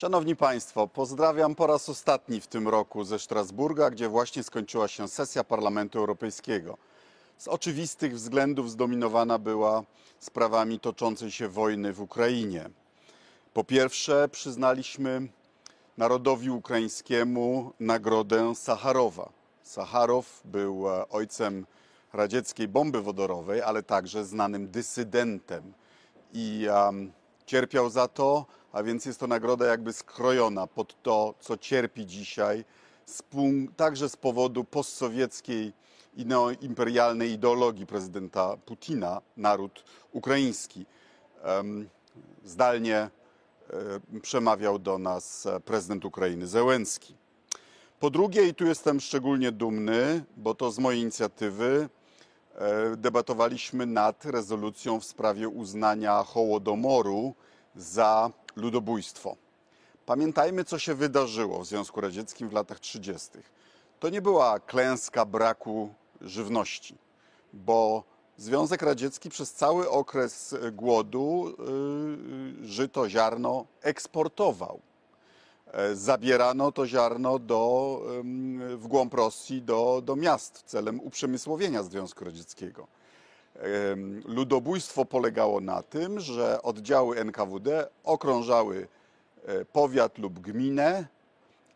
Szanowni Państwo, pozdrawiam po raz ostatni w tym roku ze Strasburga, gdzie właśnie skończyła się sesja Parlamentu Europejskiego. Z oczywistych względów zdominowana była sprawami toczącej się wojny w Ukrainie. Po pierwsze, przyznaliśmy narodowi ukraińskiemu nagrodę Sacharowa. Sacharow był e, ojcem radzieckiej bomby wodorowej, ale także znanym dysydentem i um, cierpiał za to, a więc jest to nagroda jakby skrojona pod to, co cierpi dzisiaj, z także z powodu postsowieckiej i neoimperialnej ideologii prezydenta Putina, naród ukraiński. Zdalnie e, przemawiał do nas e, prezydent Ukrainy Zełenski. Po drugie, i tu jestem szczególnie dumny, bo to z mojej inicjatywy, e, debatowaliśmy nad rezolucją w sprawie uznania Hołodomoru za ludobójstwo. Pamiętajmy, co się wydarzyło w Związku Radzieckim w latach 30. To nie była klęska braku żywności, bo Związek Radziecki przez cały okres głodu y, żyto, ziarno eksportował. E, Zabierano to ziarno do, w głąb Rosji do, do miast celem uprzemysłowienia Związku Radzieckiego. Ludobójstwo polegało na tym, że oddziały NKWD okrążały e, powiat lub gminę.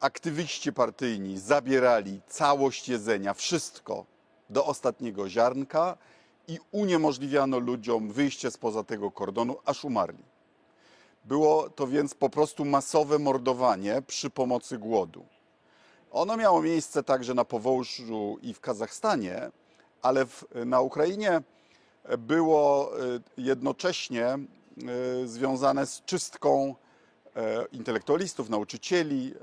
Aktywiści partyjni zabierali całość jedzenia, wszystko do ostatniego ziarnka i uniemożliwiano ludziom wyjście spoza tego kordonu, aż umarli. Było to więc po prostu masowe mordowanie przy pomocy głodu. Ono miało miejsce także na Powołżu i w Kazachstanie, ale w, na Ukrainie było e, jednocześnie e, związane z czystką e, intelektualistów, nauczycieli,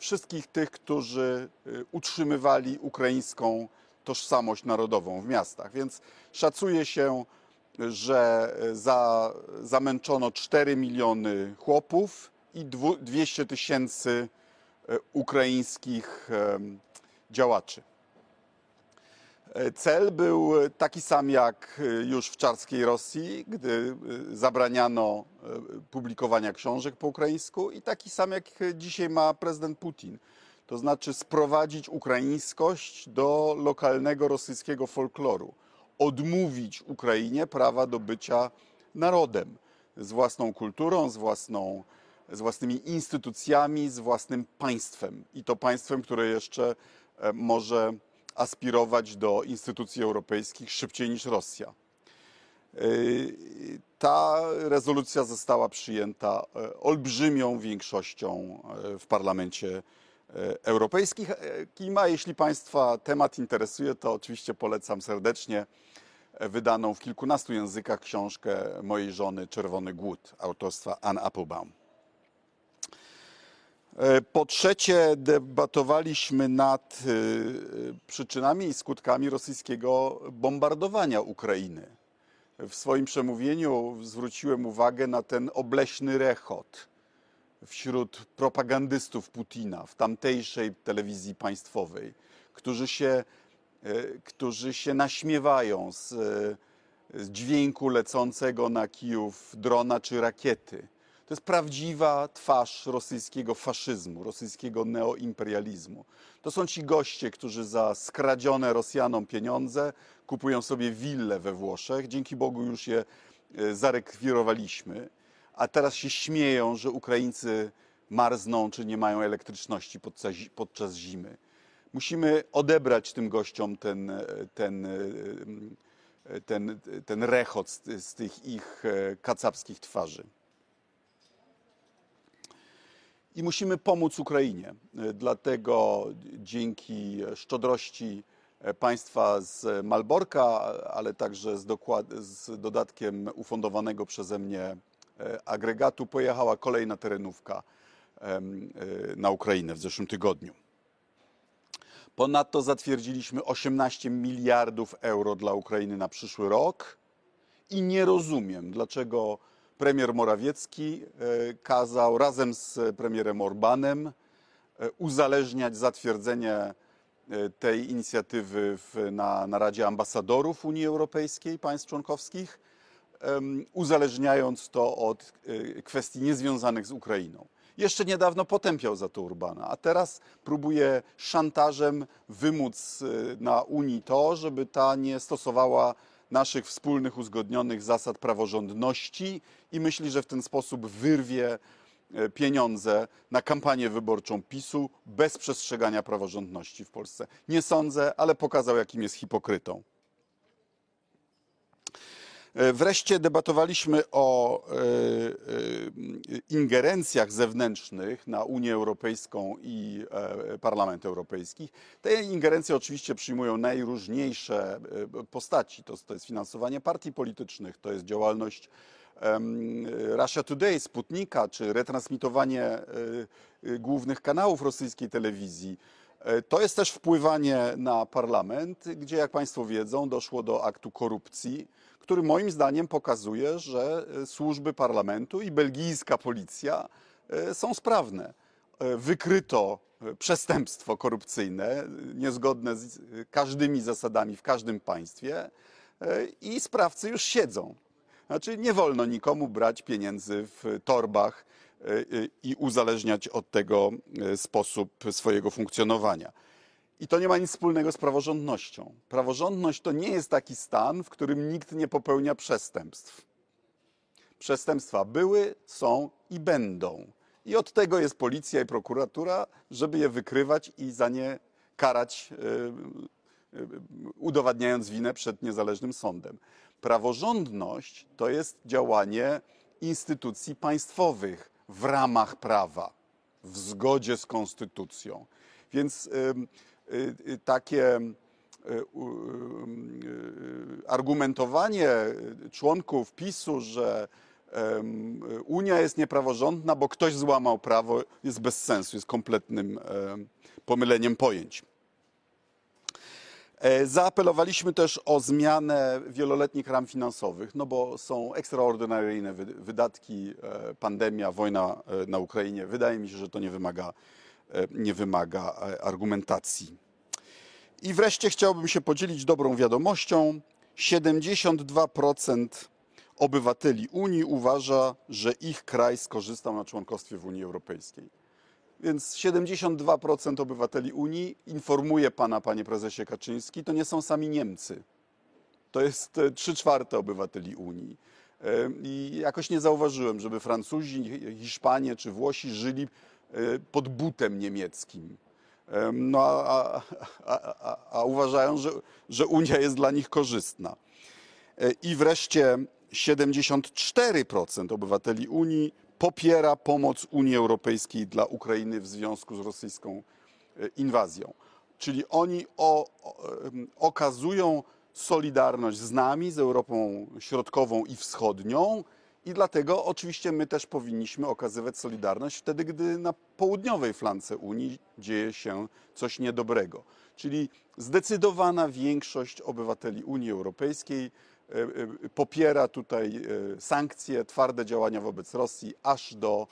wszystkich tych, którzy utrzymywali ukraińską tożsamość narodową w miastach. Więc szacuje się, że za, zamęczono 4 miliony chłopów i dwu- 200 tysięcy ukraińskich działaczy. E, Cel był taki sam jak e, już w czarskiej Rosji, gdy e, zabraniano e, publikowania książek po ukraińsku, i taki sam jak dzisiaj ma prezydent Putin. To znaczy sprowadzić ukraińskość do lokalnego rosyjskiego folkloru, odmówić Ukrainie prawa do bycia narodem z własną kulturą, z, własną, z własnymi instytucjami, z własnym państwem. I to państwem, które jeszcze e, może aspirować do instytucji europejskich szybciej niż Rosja. Yy, Ta rezolucja została przyjęta e, olbrzymią większością e, w Parlamencie e, Europejskim. A jeśli Państwa temat interesuje, to oczywiście polecam serdecznie wydaną w kilkunastu językach książkę mojej żony Czerwony Głód autorstwa Ann Applebaum. E, Po trzecie, debatowaliśmy nad y, przyczynami i skutkami rosyjskiego bombardowania Ukrainy. W swoim przemówieniu zwróciłem uwagę na ten obleśny rechot wśród propagandystów Putina w tamtejszej telewizji państwowej, którzy się, e, którzy się naśmiewają z, e, z dźwięku lecącego na Kijów drona czy rakiety. To jest prawdziwa twarz rosyjskiego faszyzmu, rosyjskiego neoimperializmu. To są ci goście, którzy za skradzione Rosjanom pieniądze kupują sobie wille we Włoszech. Dzięki Bogu już je e, zarekwirowaliśmy, a teraz się śmieją, że Ukraińcy marzną czy nie mają elektryczności podczas, zimy. Musimy odebrać tym gościom ten, e, ten, e, ten, ten rechot z, z tych ich kacapskich twarzy. I musimy pomóc Ukrainie. E, Dlatego dzięki szczodrości e, państwa z Malborka, ale także z, z dodatkiem ufundowanego przeze mnie e, agregatu pojechała kolejna terenówka na Ukrainę w zeszłym tygodniu. Ponadto zatwierdziliśmy 18 miliardów euro dla Ukrainy na przyszły rok i nie rozumiem, dlaczego premier Morawiecki e, kazał razem z premierem Orbanem e, uzależniać zatwierdzenie e, tej inicjatywy w, na, na Radzie Ambasadorów Unii Europejskiej, państw członkowskich, uzależniając to od e, kwestii niezwiązanych z Ukrainą. Jeszcze niedawno potępiał za to Urbana, a teraz próbuje szantażem wymóc na Unii to, żeby ta nie stosowała naszych wspólnych uzgodnionych zasad praworządności i myśli, że w ten sposób wyrwie e, pieniądze na kampanię wyborczą PiSu bez przestrzegania praworządności w Polsce. Nie sądzę, ale pokazał, jakim jest hipokrytą. E, Wreszcie debatowaliśmy o e, e, ingerencjach zewnętrznych na Unię Europejską i Parlament Europejski. Te ingerencje oczywiście przyjmują najróżniejsze postaci. To, to jest finansowanie partii politycznych, to jest działalność Russia Today, Sputnika, czy retransmitowanie głównych kanałów rosyjskiej telewizji. To jest też wpływanie na parlament, gdzie, jak Państwo wiedzą, doszło do aktu korupcji, który moim zdaniem pokazuje, że e, służby parlamentu i belgijska policja e, są sprawne. E, Wykryto przestępstwo korupcyjne, niezgodne z każdymi zasadami w każdym państwie i sprawcy już siedzą. Znaczy, nie wolno nikomu brać pieniędzy w torbach i uzależniać od tego sposób swojego funkcjonowania. I to nie ma nic wspólnego z praworządnością. Praworządność to nie jest taki stan, w którym nikt nie popełnia przestępstw. Przestępstwa były, są i będą. I od tego jest policja i prokuratura, żeby je wykrywać i za nie karać, e, e, udowadniając winę przed niezależnym sądem. Praworządność to jest działanie instytucji państwowych w ramach prawa, w zgodzie z konstytucją. Więc ym, y, y, takie y, u- ym, y, argumentowanie członków PiSu, że Unia jest niepraworządna, bo ktoś złamał prawo, jest bez sensu, jest kompletnym em, pomyleniem pojęć. E, Zaapelowaliśmy też o zmianę wieloletnich ram finansowych, no bo są ekstraordynaryjne wy- wydatki, e, pandemia, wojna e, na Ukrainie. Wydaje mi się, że to nie wymaga, e, nie wymaga e, argumentacji. I wreszcie chciałbym się podzielić dobrą wiadomością. 72% obywateli Unii uważa, że ich kraj skorzystał na członkostwie w Unii Europejskiej. Więc 72% obywateli Unii informuje pana, panie prezesie Kaczyński, to nie są sami Niemcy. To jest e, trzy czwarte obywateli Unii. E, I jakoś nie zauważyłem, żeby Francuzi, Hiszpanie czy Włosi żyli e, pod butem niemieckim. No a, a, a, a, uważają, że, że Unia jest dla nich korzystna. E, I wreszcie 74% obywateli Unii popiera pomoc Unii Europejskiej dla Ukrainy w związku z rosyjską e, inwazją. Czyli oni o, o, okazują solidarność z nami, z Europą Środkową i Wschodnią. I dlatego oczywiście my też powinniśmy okazywać solidarność wtedy, gdy na południowej flance Unii dzieje się coś niedobrego. Czyli zdecydowana większość obywateli Unii Europejskiej e, e, popiera tutaj e, sankcje, twarde działania wobec Rosji, aż do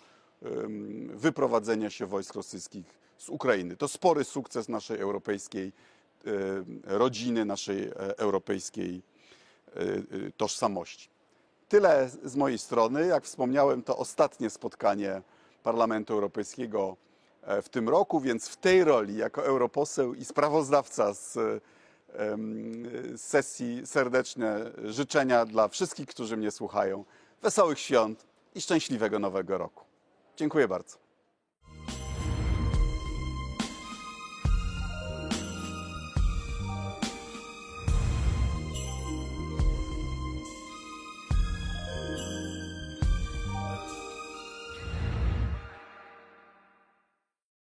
wyprowadzenia się wojsk rosyjskich z Ukrainy. To spory sukces naszej europejskiej rodziny, naszej europejskiej tożsamości. Tyle z mojej strony. Jak wspomniałem, to ostatnie spotkanie Parlamentu Europejskiego e, w tym roku, więc w tej roli jako europoseł i sprawozdawca em, z sesji serdeczne życzenia dla wszystkich, którzy mnie słuchają. Wesołych świąt i szczęśliwego nowego roku. Dziękuję bardzo.